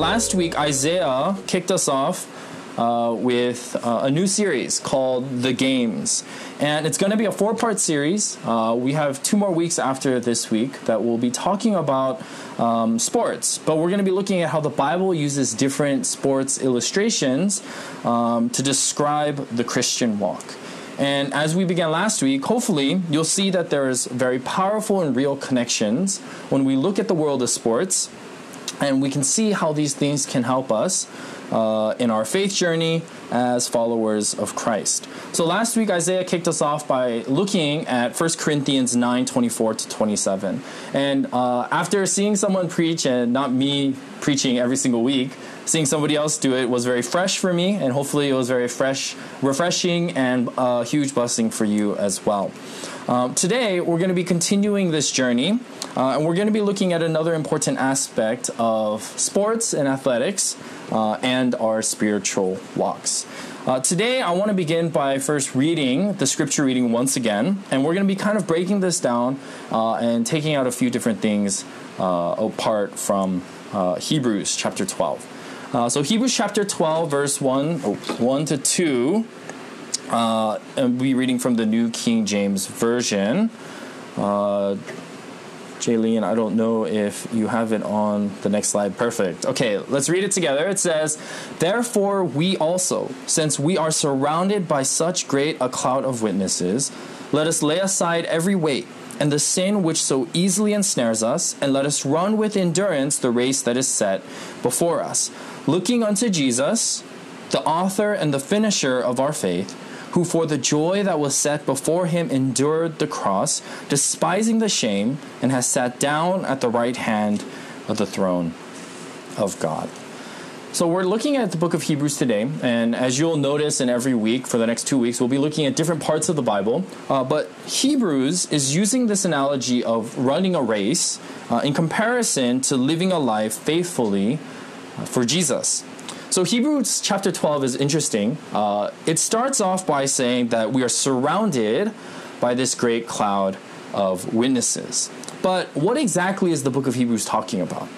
last week, Isaiah kicked us off uh, with uh, a new series called The Games. And it's going to be a four part series. Uh, we have two more weeks after this week that we'll be talking about um, sports. But we're going to be looking at how the Bible uses different sports illustrations um, to describe the Christian walk. And as we began last week, hopefully you'll see that there is very powerful and real connections when we look at the world of sports and we can see how these things can help us uh, in our faith journey as followers of Christ. So last week Isaiah kicked us off by looking at 1 Corinthians 9 24 to 27. And uh, after seeing someone preach, and not me preaching every single week, seeing somebody else do it was very fresh for me, and hopefully it was very fresh, refreshing, and a huge blessing for you as well. Um, today, we're going to be continuing this journey, uh, and we're going to be looking at another important aspect of sports and athletics uh, and our spiritual walks. Uh, today, I want to begin by first reading the scripture reading once again, and we're going to be kind of breaking this down uh, and taking out a few different things uh, apart from Hebrews chapter 12. Uh, so Hebrews chapter 12, verse 1, oh, 1 to 2, uh, and we reading from the New King James Version. Uh, Jaylene, I don't know if you have it on the next slide. Perfect. Okay, let's read it together. It says, Therefore, we also, since we are surrounded by such great a cloud of witnesses, let us lay aside every weight and the sin which so easily ensnares us, and let us run with endurance the race that is set before us, looking unto Jesus, the author and the finisher of our faith, who for the joy that was set before him endured the cross, despising the shame, and has sat down at the right hand of the throne of God. So we're looking at the book of Hebrews today, and as you'll notice in every week for the next two weeks, we'll be looking at different parts of the Bible. Uh, but Hebrews is using this analogy of running a race uh, in comparison to living a life faithfully uh, for Jesus. So Hebrews chapter 12 is interesting. Uh, it starts off by saying that we are surrounded by this great cloud of witnesses. But what exactly is the book of Hebrews talking about?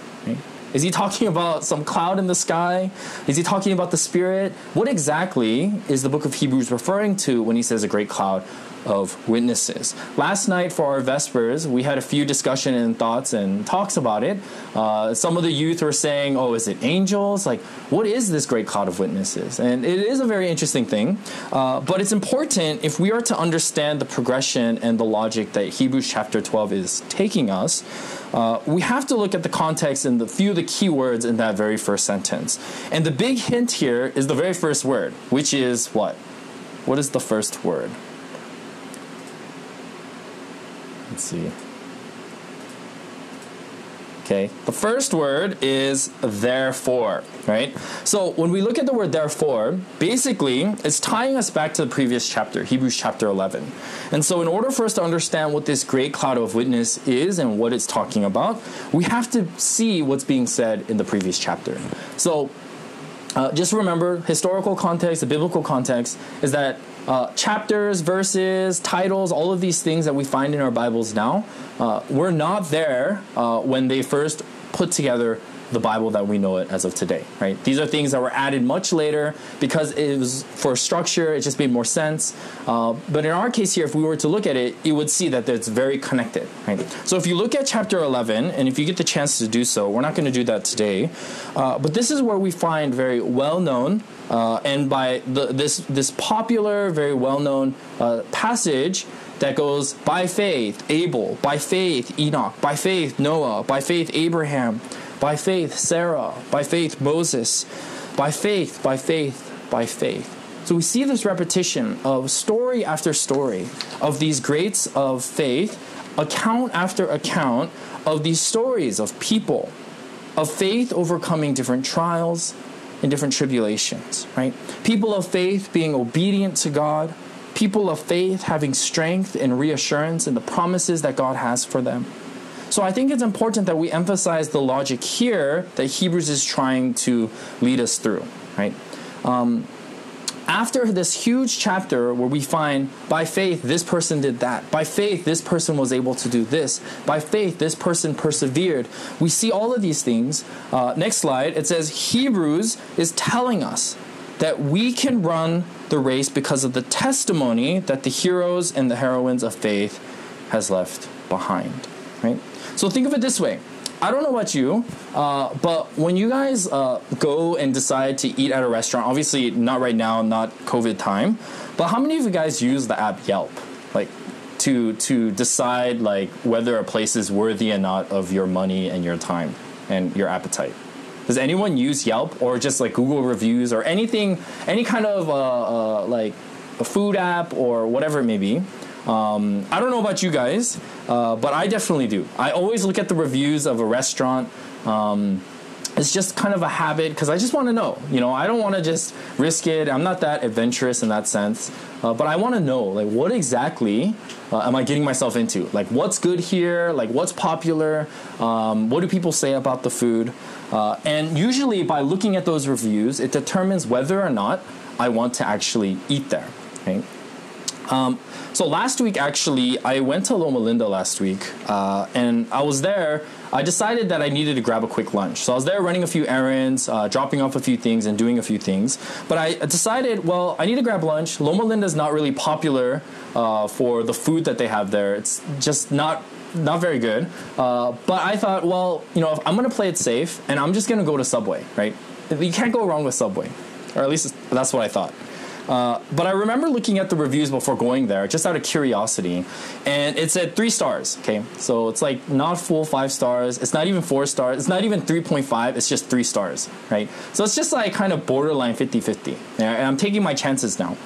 Is he talking about some cloud in the sky? Is he talking about the Spirit? What exactly is the book of Hebrews referring to when he says a great cloud of witnesses? Last night for our Vespers, we had a few discussion and thoughts and talks about it. Uh, some of the youth were saying, oh, is it angels? Like, what is this great cloud of witnesses? And it is a very interesting thing. Uh, but it's important if we are to understand the progression and the logic that Hebrews chapter 12 is taking us uh, we have to look at the context and the few of the key words in that very first sentence. And the big hint here is the very first word, which is what? What is the first word? Let's see. Okay, the first word is therefore, right? So when we look at the word therefore, basically it's tying us back to the previous chapter, Hebrews chapter 11. And so, in order for us to understand what this great cloud of witness is and what it's talking about, we have to see what's being said in the previous chapter. So, uh, just remember historical context, the biblical context is that uh, chapters, verses, titles, all of these things that we find in our Bibles now, uh, were not there uh, when they first put together the Bible that we know it as of today, right? These are things that were added much later because it was for structure, it just made more sense. Uh, but in our case here, if we were to look at it, you would see that it's very connected, right? So if you look at chapter 11, and if you get the chance to do so, we're not going to do that today, uh, but this is where we find very well known. Uh, and by the, this this popular, very well known uh, passage that goes by faith Abel, by faith Enoch, by faith Noah, by faith Abraham, by faith, Sarah. By faith, Moses. By faith, by faith, by faith. So we see this repetition of story after story of these greats of faith, account after account of these stories of people, of faith overcoming different trials and different tribulations, right? People of faith being obedient to God, people of faith having strength and reassurance in the promises that God has for them so I think it's important that we emphasize the logic here that Hebrews is trying to lead us through, right? Um, after this huge chapter where we find by faith this person did that, by faith this person was able to do this, by faith this person persevered, we see all of these things. Uh, next slide, it says Hebrews is telling us that we can run the race because of the testimony that the heroes and the heroines of faith has left behind. Right? So think of it this way. I don't know about you, uh, but when you guys uh, go and decide to eat at a restaurant, obviously not right now, not COVID time, but how many of you guys use the app Yelp, like to to decide like whether a place is worthy or not of your money and your time and your appetite? Does anyone use Yelp or just like Google reviews or anything, any kind of uh, uh like a food app or whatever it may be? Um, I don't know about you guys, uh, but I definitely do. I always look at the reviews of a restaurant. Um, it's just kind of a habit because I just want to know. You know, I don't want to just risk it. I'm not that adventurous in that sense, uh, but I want to know like what exactly uh, am I getting myself into? Like what's good here? Like what's popular? Um, what do people say about the food? Uh, and usually by looking at those reviews, it determines whether or not I want to actually eat there. Right? Um, so last week, actually, I went to Loma Linda last week, uh, and I was there. I decided that I needed to grab a quick lunch. So I was there running a few errands, uh, dropping off a few things, and doing a few things. But I decided, well, I need to grab lunch. Loma Linda is not really popular uh, for the food that they have there. It's just not not very good. Uh, but I thought, well, you know, I'm going to play it safe, and I'm just going to go to Subway, right? You can't go wrong with Subway, or at least that's what I thought. Uh, but I remember looking at the reviews before going there, just out of curiosity, and it said three stars. Okay, so it's like not full five stars. It's not even four stars. It's not even 3.5. It's just three stars, right? So it's just like kind of borderline 50 50. And I'm taking my chances now.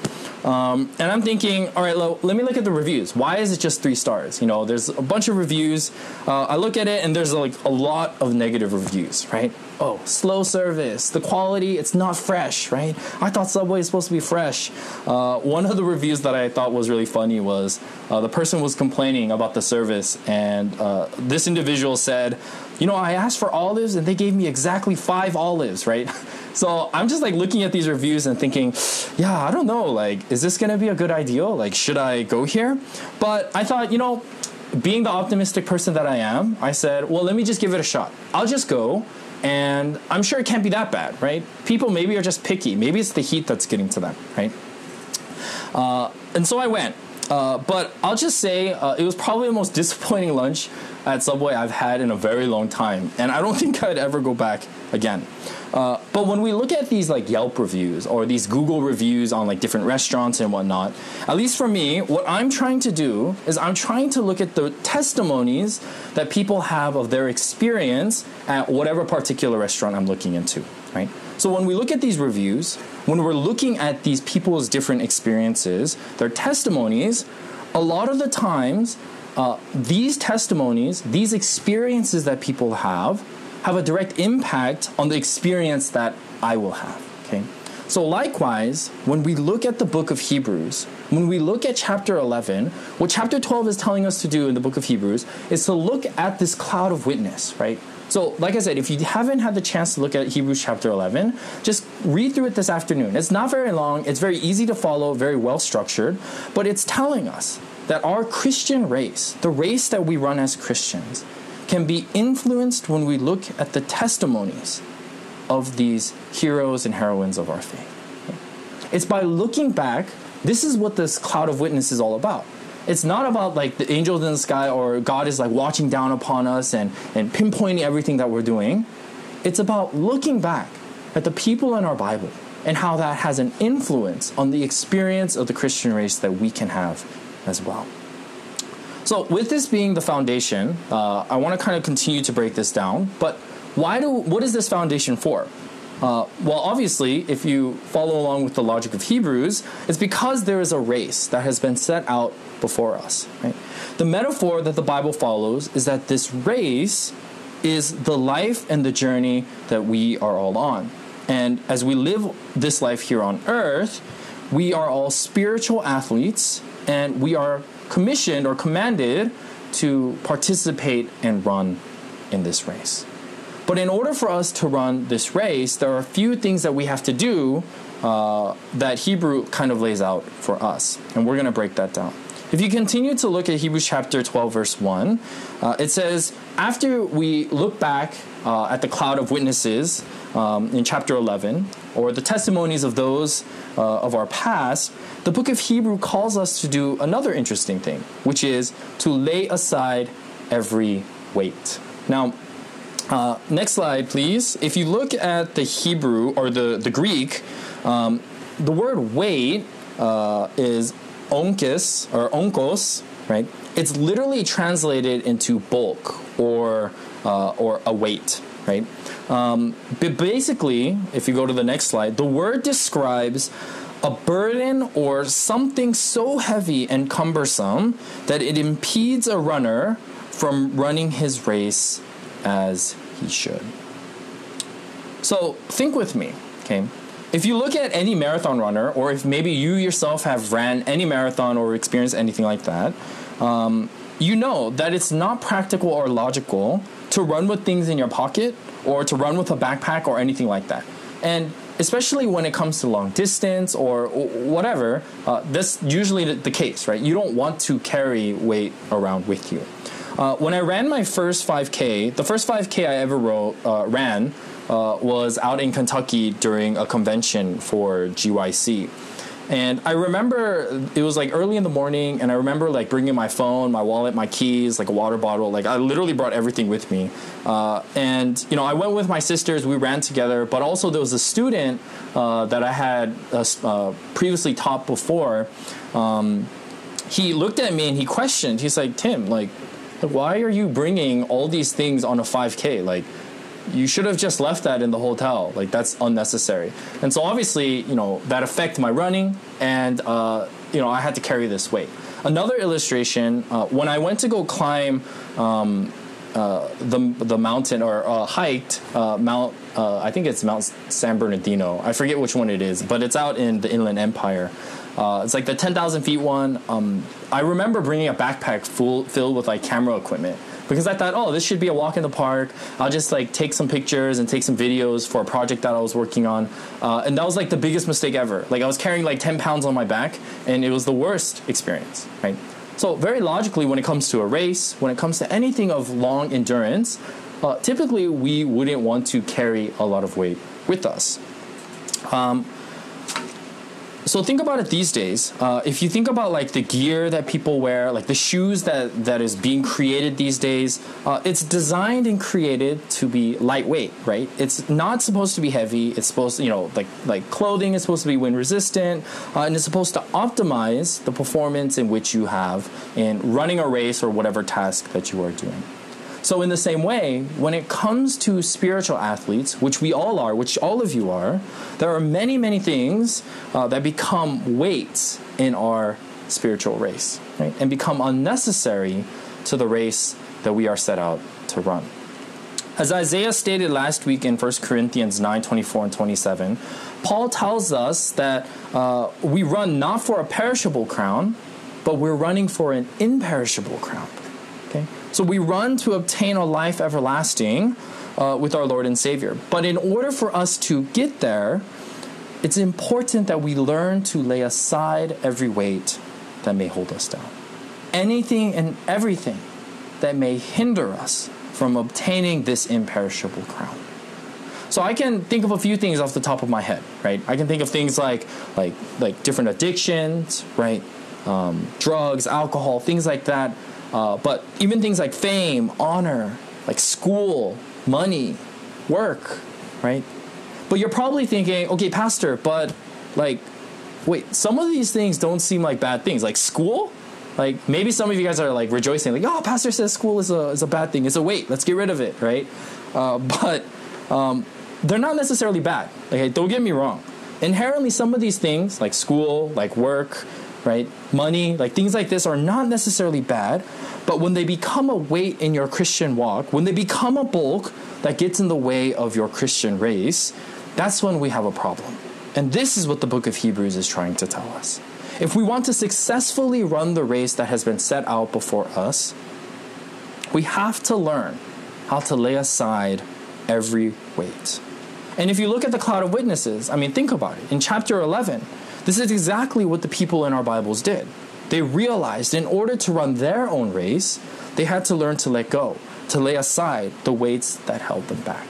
Um, and I'm thinking, all right, let me look at the reviews. Why is it just three stars? You know, there's a bunch of reviews. Uh, I look at it, and there's like a lot of negative reviews, right? Oh, slow service. The quality, it's not fresh, right? I thought Subway is supposed to be fresh. Uh, one of the reviews that I thought was really funny was uh, the person was complaining about the service, and uh, this individual said, you know, I asked for olives and they gave me exactly five olives, right? So I'm just like looking at these reviews and thinking, yeah, I don't know, like, is this gonna be a good idea? Like, should I go here? But I thought, you know, being the optimistic person that I am, I said, well, let me just give it a shot. I'll just go and I'm sure it can't be that bad, right? People maybe are just picky. Maybe it's the heat that's getting to them, right? Uh, and so I went. Uh, but I'll just say uh, it was probably the most disappointing lunch at Subway I've had in a very long time, and I don't think I'd ever go back again. Uh, but when we look at these like Yelp reviews or these Google reviews on like different restaurants and whatnot, at least for me, what I'm trying to do is I'm trying to look at the testimonies that people have of their experience at whatever particular restaurant I'm looking into, right? So when we look at these reviews, when we're looking at these people's different experiences, their testimonies, a lot of the times, uh, these testimonies, these experiences that people have, have a direct impact on the experience that I will have. Okay? So, likewise, when we look at the book of Hebrews, when we look at chapter 11, what chapter 12 is telling us to do in the book of Hebrews is to look at this cloud of witness, right? So, like I said, if you haven't had the chance to look at Hebrews chapter 11, just read through it this afternoon. It's not very long, it's very easy to follow, very well structured, but it's telling us that our Christian race, the race that we run as Christians, can be influenced when we look at the testimonies of these heroes and heroines of our faith. It's by looking back, this is what this cloud of witness is all about it's not about like the angels in the sky or God is like watching down upon us and, and pinpointing everything that we're doing. It's about looking back at the people in our Bible and how that has an influence on the experience of the Christian race that we can have as well. So, with this being the foundation, uh, I want to kind of continue to break this down. But why do what is this foundation for? Uh, well, obviously, if you follow along with the logic of Hebrews, it's because there is a race that has been set out before us. Right? The metaphor that the Bible follows is that this race is the life and the journey that we are all on. And as we live this life here on earth, we are all spiritual athletes and we are commissioned or commanded to participate and run in this race. But in order for us to run this race, there are a few things that we have to do uh, that Hebrew kind of lays out for us. And we're going to break that down. If you continue to look at Hebrews chapter 12, verse 1, uh, it says, After we look back uh, at the cloud of witnesses um, in chapter 11, or the testimonies of those uh, of our past, the book of Hebrew calls us to do another interesting thing, which is to lay aside every weight. Now, uh, next slide, please. If you look at the Hebrew or the, the Greek, um, the word weight uh, is onkos or onkos, right? It's literally translated into bulk or uh, or a weight, right? Um, but basically, if you go to the next slide, the word describes a burden or something so heavy and cumbersome that it impedes a runner from running his race as he should. So think with me, okay? If you look at any marathon runner, or if maybe you yourself have ran any marathon or experienced anything like that, um, you know that it's not practical or logical to run with things in your pocket or to run with a backpack or anything like that. And especially when it comes to long distance or whatever, uh, that's usually the case, right? You don't want to carry weight around with you. Uh, when I ran my first 5K, the first 5K I ever wrote, uh, ran uh, was out in Kentucky during a convention for GYC. And I remember it was like early in the morning, and I remember like bringing my phone, my wallet, my keys, like a water bottle. Like I literally brought everything with me. Uh, and you know, I went with my sisters. We ran together, but also there was a student uh, that I had uh, uh previously taught before. Um, he looked at me and he questioned. He's like, "Tim, like, why are you bringing all these things on a 5K? Like, you should have just left that in the hotel. Like, that's unnecessary. And so, obviously, you know, that affected my running, and, uh, you know, I had to carry this weight. Another illustration uh, when I went to go climb um, uh, the, the mountain or uh, hiked uh, Mount, uh, I think it's Mount San Bernardino. I forget which one it is, but it's out in the Inland Empire. Uh, it's like the 10,000 feet one. Um, I remember bringing a backpack full filled with like camera equipment because I thought, oh, this should be a walk in the park. I'll just like take some pictures and take some videos for a project that I was working on. Uh, and that was like the biggest mistake ever. Like I was carrying like 10 pounds on my back, and it was the worst experience, right? So very logically, when it comes to a race, when it comes to anything of long endurance, uh, typically we wouldn't want to carry a lot of weight with us. Um, so think about it these days. Uh, if you think about like the gear that people wear, like the shoes that that is being created these days, uh, it's designed and created to be lightweight, right? It's not supposed to be heavy. It's supposed to, you know, like like clothing is supposed to be wind resistant, uh, and it's supposed to optimize the performance in which you have in running a race or whatever task that you are doing. So, in the same way, when it comes to spiritual athletes, which we all are, which all of you are, there are many, many things uh, that become weights in our spiritual race right? and become unnecessary to the race that we are set out to run. As Isaiah stated last week in 1 Corinthians 9 24 and 27, Paul tells us that uh, we run not for a perishable crown, but we're running for an imperishable crown. So we run to obtain a life everlasting uh, with our Lord and Savior. But in order for us to get there, it's important that we learn to lay aside every weight that may hold us down. Anything and everything that may hinder us from obtaining this imperishable crown. So I can think of a few things off the top of my head, right? I can think of things like like like different addictions, right? Um, drugs, alcohol, things like that uh, but even things like fame, honor, like school, money, work, right? But you're probably thinking, okay, Pastor, but like, wait, some of these things don't seem like bad things. Like school? Like maybe some of you guys are like rejoicing, like, oh, Pastor says school is a, is a bad thing. It's a wait, let's get rid of it, right? Uh, but um, they're not necessarily bad. Okay, don't get me wrong. Inherently, some of these things, like school, like work, right? Money, like things like this are not necessarily bad, but when they become a weight in your Christian walk, when they become a bulk that gets in the way of your Christian race, that's when we have a problem. And this is what the book of Hebrews is trying to tell us. If we want to successfully run the race that has been set out before us, we have to learn how to lay aside every weight. And if you look at the cloud of witnesses, I mean, think about it. In chapter 11, this is exactly what the people in our Bibles did. They realized in order to run their own race, they had to learn to let go, to lay aside the weights that held them back.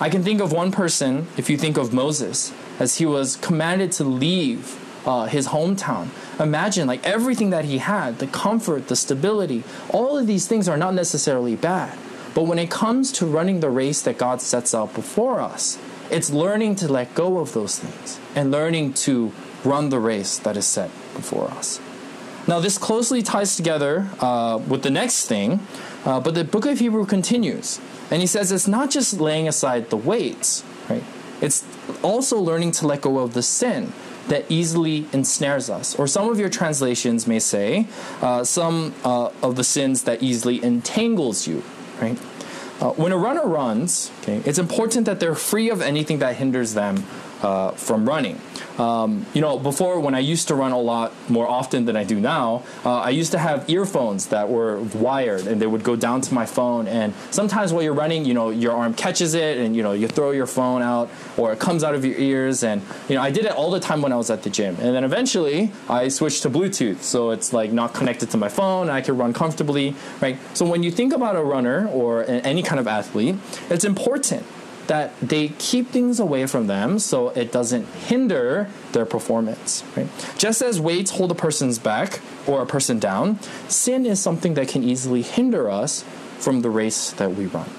I can think of one person, if you think of Moses, as he was commanded to leave uh, his hometown. Imagine, like, everything that he had the comfort, the stability, all of these things are not necessarily bad. But when it comes to running the race that God sets out before us, it's learning to let go of those things and learning to run the race that is set before us. Now, this closely ties together uh, with the next thing, uh, but the book of Hebrew continues. And he says it's not just laying aside the weights, right? It's also learning to let go of the sin that easily ensnares us. Or some of your translations may say, uh, some uh, of the sins that easily entangles you, right? Uh, when a runner runs, okay, it's important that they're free of anything that hinders them uh, from running. Um, you know, before when I used to run a lot more often than I do now, uh, I used to have earphones that were wired and they would go down to my phone. And sometimes while you're running, you know, your arm catches it and, you know, you throw your phone out or it comes out of your ears. And, you know, I did it all the time when I was at the gym. And then eventually I switched to Bluetooth. So it's like not connected to my phone. I can run comfortably, right? So when you think about a runner or any kind of athlete, it's important that they keep things away from them so it doesn't hinder their performance. Right? Just as weights hold a person's back or a person down, sin is something that can easily hinder us from the race that we run.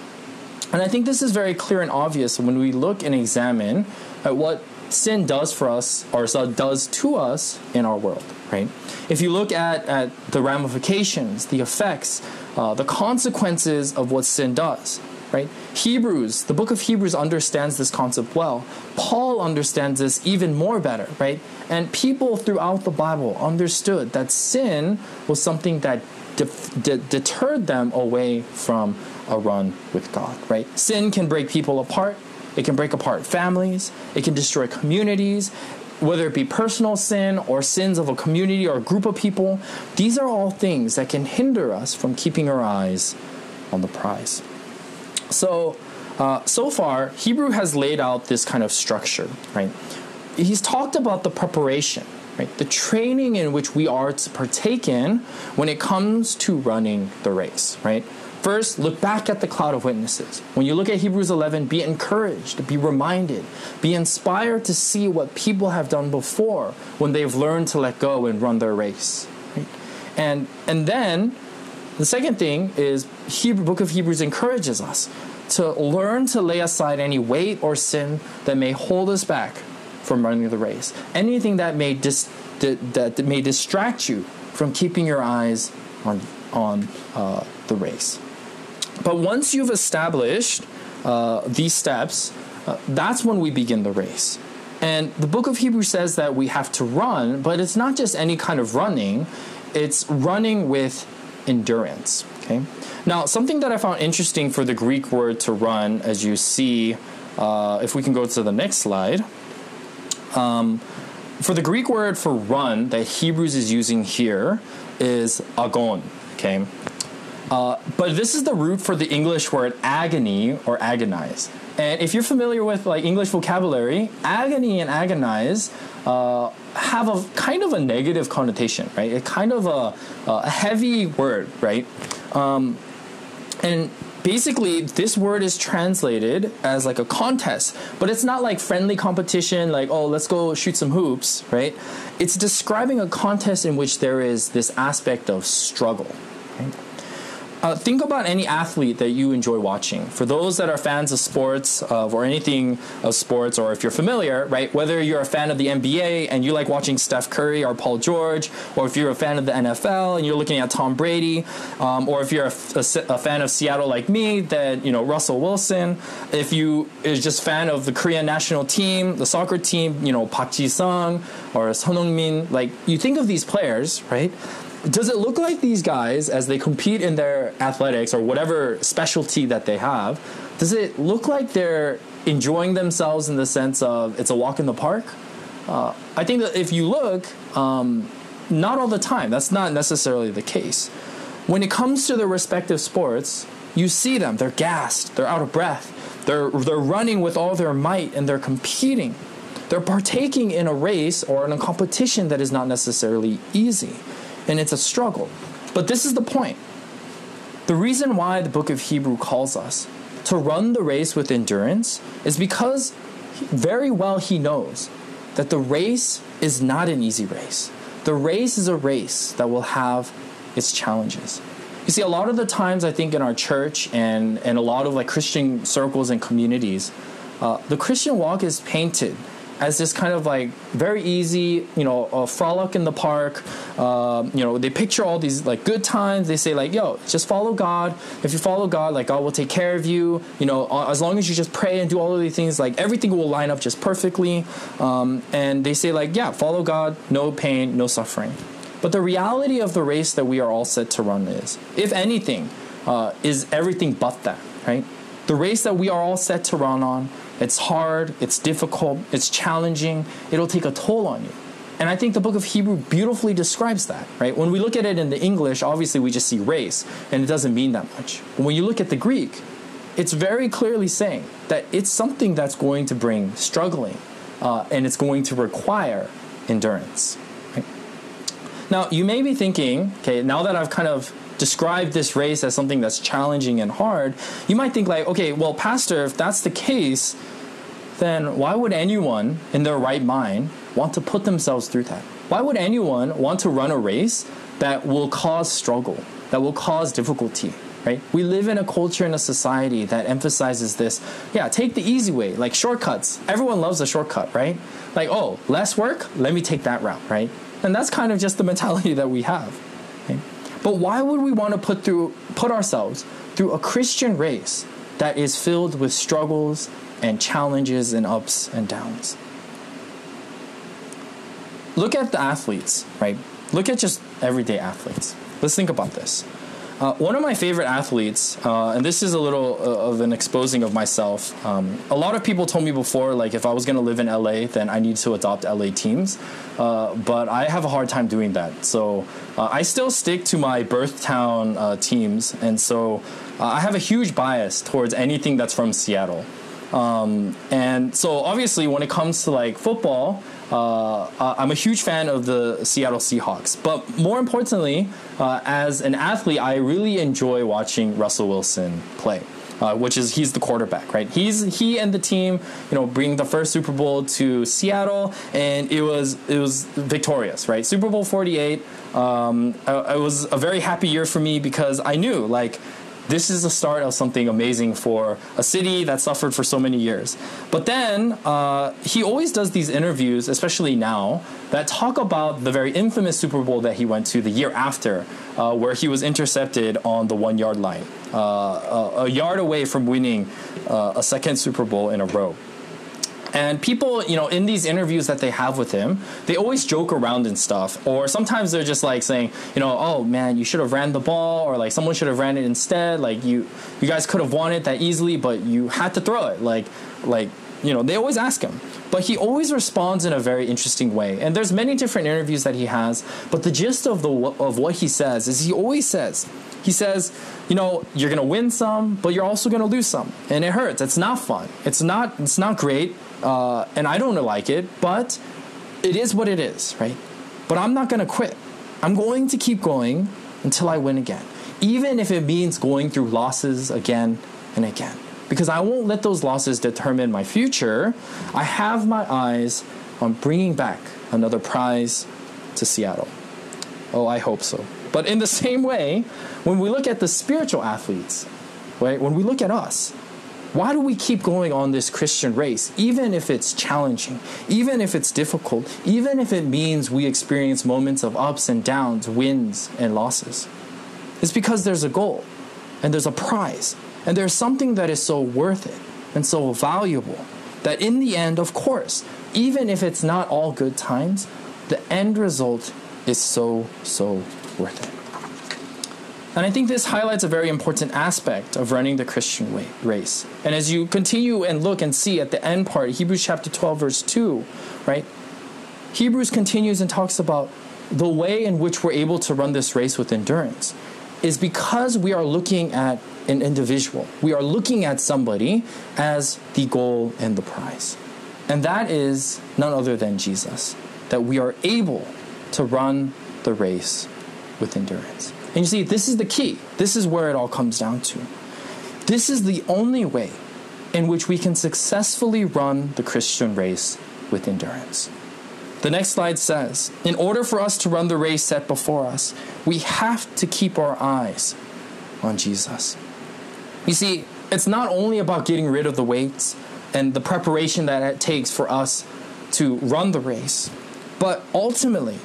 And I think this is very clear and obvious when we look and examine at what sin does for us or does to us in our world, right? If you look at, at the ramifications, the effects, uh, the consequences of what sin does, right? Hebrews, the book of Hebrews understands this concept well. Paul understands this even more better, right? And people throughout the Bible understood that sin was something that de- de- deterred them away from a run with God, right? Sin can break people apart. It can break apart families. It can destroy communities whether it be personal sin or sins of a community or a group of people, these are all things that can hinder us from keeping our eyes on the prize. So, uh, so far, Hebrew has laid out this kind of structure, right? He's talked about the preparation, right? The training in which we are to partake in when it comes to running the race, right? First, look back at the cloud of witnesses. When you look at Hebrews 11, be encouraged, be reminded, be inspired to see what people have done before when they've learned to let go and run their race. Right? And, and then the second thing is Hebrew book of Hebrews encourages us to learn to lay aside any weight or sin that may hold us back from running the race. Anything that may dis, that may distract you from keeping your eyes on on uh, the race. But once you've established uh, these steps, uh, that's when we begin the race. And the book of Hebrews says that we have to run, but it's not just any kind of running, it's running with endurance. Okay. Now, something that I found interesting for the Greek word to run, as you see, uh, if we can go to the next slide. Um, for the Greek word for run that Hebrews is using here is agon. Okay. Uh, but this is the root for the English word agony or agonize. And if you're familiar with like English vocabulary, agony and agonize uh, have a kind of a negative connotation, right? A kind of a, a heavy word, right? Um, and basically this word is translated as like a contest but it's not like friendly competition like oh let's go shoot some hoops right it's describing a contest in which there is this aspect of struggle right? Uh, think about any athlete that you enjoy watching. For those that are fans of sports uh, or anything of sports, or if you're familiar, right, whether you're a fan of the NBA and you like watching Steph Curry or Paul George, or if you're a fan of the NFL and you're looking at Tom Brady, um, or if you're a, a, a, fan of Seattle like me, that you know Russell Wilson. If you is just fan of the Korean national team, the soccer team, you know Park Ji Sung or Son Heung-min, like you think of these players, right? Does it look like these guys as they compete in their athletics or whatever specialty that they have does it look like they're enjoying themselves in the sense of it's a walk in the park? Uh, i think that if you look um, not all the time. That's not necessarily the case. When it comes to their respective sports you see them. They're gassed. They're out of breath. They're, they're running with all their might and they're competing. They're partaking in a race or in a competition that is not necessarily easy, and it's a struggle. But this is the point. The reason why the book of Hebrew calls us to run the race with endurance is because very well he knows that the race is not an easy race. The race is a race that will have its challenges. You see, a lot of the times I think in our church and, and a lot of like Christian circles and communities, uh, the Christian walk is painted as this kind of like very easy, you know, a frolic in the park. Uh, you know, they picture all these like good times. They say like, "Yo, just follow God. If you follow God, like God will take care of you. You know, as long as you just pray and do all of these things, like everything will line up just perfectly." Um, and they say like, "Yeah, follow God. No pain, no suffering." But the reality of the race that we are all set to run is, if anything, uh, is everything but that, right? The race that we are all set to run on it's hard, it's difficult, it's challenging, it'll take a toll on you. And I think the book of Hebrew beautifully describes that, right? When we look at it in the English, obviously we just see race, and it doesn't mean that much. When you look at the Greek, it's very clearly saying that it's something that's going to bring struggling, uh, and it's going to require endurance. Right? Now, you may be thinking, okay, now that I've kind of describe this race as something that's challenging and hard, you might think like, okay, well, pastor, if that's the case, then why would anyone in their right mind want to put themselves through that? Why would anyone want to run a race that will cause struggle, that will cause difficulty? Right? We live in a culture and a society that emphasizes this. Yeah, take the easy way, like shortcuts. Everyone loves a shortcut, right? Like, oh, less work, let me take that route, right? And that's kind of just the mentality that we have. But why would we want to put through put ourselves through a Christian race that is filled with struggles and challenges and ups and downs? Look at the athletes, right? Look at just everyday athletes. Let's think about this. Uh, one of my favorite athletes, uh, and this is a little uh, of an exposing of myself. Um, a lot of people told me before, like if I was going to live in LA, then I need to adopt LA teams. Uh, but I have a hard time doing that. So uh, I still stick to my birth town uh, teams, and so I have a huge bias towards anything that's from Seattle. Um, and so obviously, when it comes to like football, uh, I'm a huge fan of the Seattle Seahawks. But more importantly, uh, as an athlete, I really enjoy watching Russell Wilson play. Uh, which is he's the quarterback, right? He's he and the team, you know, bring the first Super Bowl to Seattle, and it was it was victorious, right? Super Bowl forty eight. Um, it was a very happy year for me because I knew like this is the start of something amazing for a city that suffered for so many years. But then uh, he always does these interviews, especially now, that talk about the very infamous Super Bowl that he went to the year after, uh, where he was intercepted on the one yard line, uh, a, a, yard away from winning uh, a second Super Bowl in a row. And people, you know, in these interviews that they have with him, they always joke around and stuff. Or sometimes they're just like saying, you know, oh man, you should have ran the ball, or like someone should have ran it instead. Like you, you guys could have won it that easily, but you had to throw it. Like, like you know, they always ask him. But he always responds in a very interesting way. And there's many different interviews that he has, but the gist of the of what he says is he always says, he says, you know, you're going to win some, but you're also going to lose some. And it hurts. It's not fun. It's not it's not great uh, and I don't like it, but it is what it is, right? But I'm not going to quit. I'm going to keep going until I win again, even if it means going through losses again and again. Because I won't let those losses determine my future. I have my eyes on bringing back another prize to Seattle. Oh, I hope so. But in the same way, when we look at the spiritual athletes, right, when we look at us, why do we keep going on this Christian race, even if it's challenging, even if it's difficult, even if it means we experience moments of ups and downs, wins and losses? It's because there's a goal and there's a prize and there's something that is so worth it and so valuable that in the end, of course, even if it's not all good times, the end result is so, so worth it. And I think this highlights a very important aspect of running the Christian way, race. And as you continue and look and see at the end part, Hebrews chapter 12, verse 2, right? Hebrews continues and talks about the way in which we're able to run this race with endurance. is because we are looking at an individual. We are looking at somebody as the goal and the prize. And that is none other than Jesus. That we are able to run the race with endurance. And you see, this is the key. This is where it all comes down to. This is the only way in which we can successfully run the Christian race with endurance. The next slide says In order for us to run the race set before us, we have to keep our eyes on Jesus. You see, it's not only about getting rid of the weights and the preparation that it takes for us to run the race, but ultimately,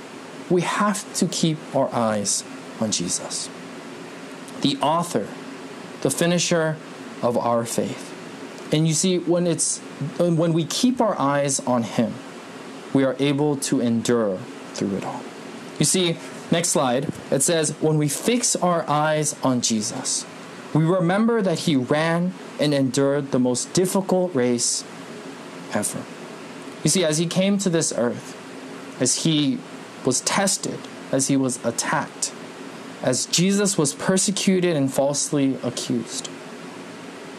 we have to keep our eyes on Jesus, the author, the finisher of our faith. And you see, when it's when we keep our eyes on Him, we are able to endure through it all. You see, next slide, it says, when we fix our eyes on Jesus, we remember that He ran and endured the most difficult race ever. You see, as He came to this earth, as He was tested, as He was attacked, as Jesus was persecuted and falsely accused.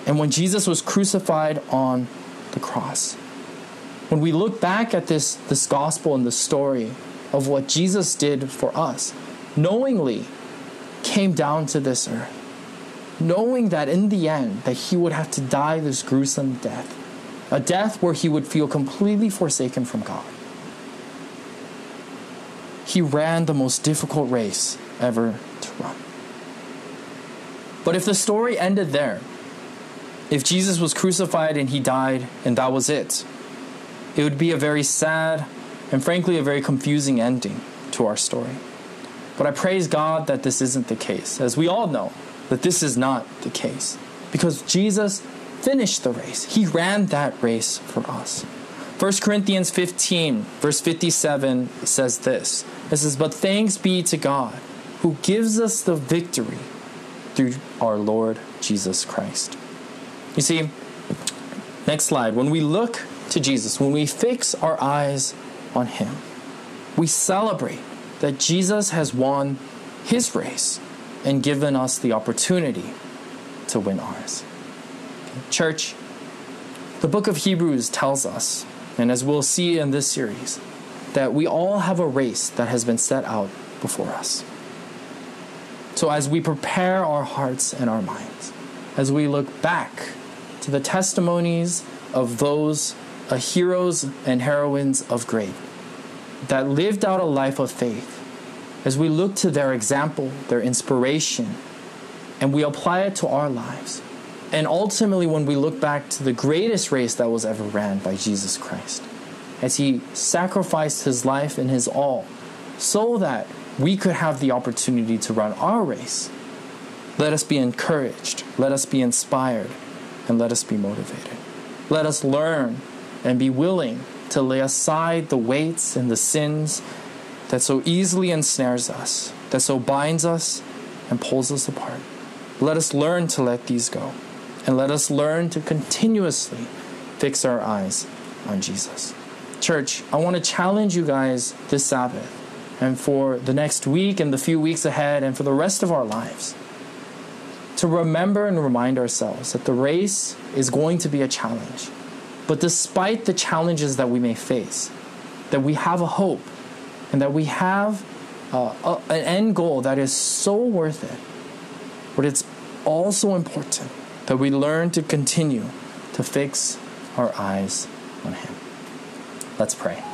And when Jesus was crucified on the cross, when we look back at this, this gospel and the story of what Jesus did for us, knowingly came down to this earth, knowing that in the end that he would have to die this gruesome death, a death where he would feel completely forsaken from God. He ran the most difficult race ever to run. But if the story ended there, if Jesus was crucified and he died and that was it, it would be a very sad and frankly a very confusing ending to our story. But I praise God that this isn't the case, as we all know that this is not the case, because Jesus finished the race. He ran that race for us. 1 Corinthians 15, verse 57 says this It says, But thanks be to God who gives us the victory through our Lord Jesus Christ. You see, next slide. When we look to Jesus, when we fix our eyes on Him, we celebrate that Jesus has won His race and given us the opportunity to win ours. Church, the book of Hebrews tells us, and as we'll see in this series, that we all have a race that has been set out before us. So, as we prepare our hearts and our minds, as we look back to the testimonies of those uh, heroes and heroines of great that lived out a life of faith, as we look to their example, their inspiration, and we apply it to our lives, and ultimately when we look back to the greatest race that was ever ran by Jesus Christ, as he sacrificed his life and his all so that we could have the opportunity to run our race. Let us be encouraged, let us be inspired, and let us be motivated. Let us learn and be willing to lay aside the weights and the sins that so easily ensnares us, that so binds us and pulls us apart. Let us learn to let these go, and let us learn to continuously fix our eyes on Jesus. Church, I want to challenge you guys this Sabbath and for the next week and the few weeks ahead and for the rest of our lives to remember and remind ourselves that the race is going to be a challenge. But despite the challenges that we may face, that we have a hope and that we have uh, a, an end goal that is so worth it. But it's also important that we learn to continue to fix our eyes on Him. Let's pray.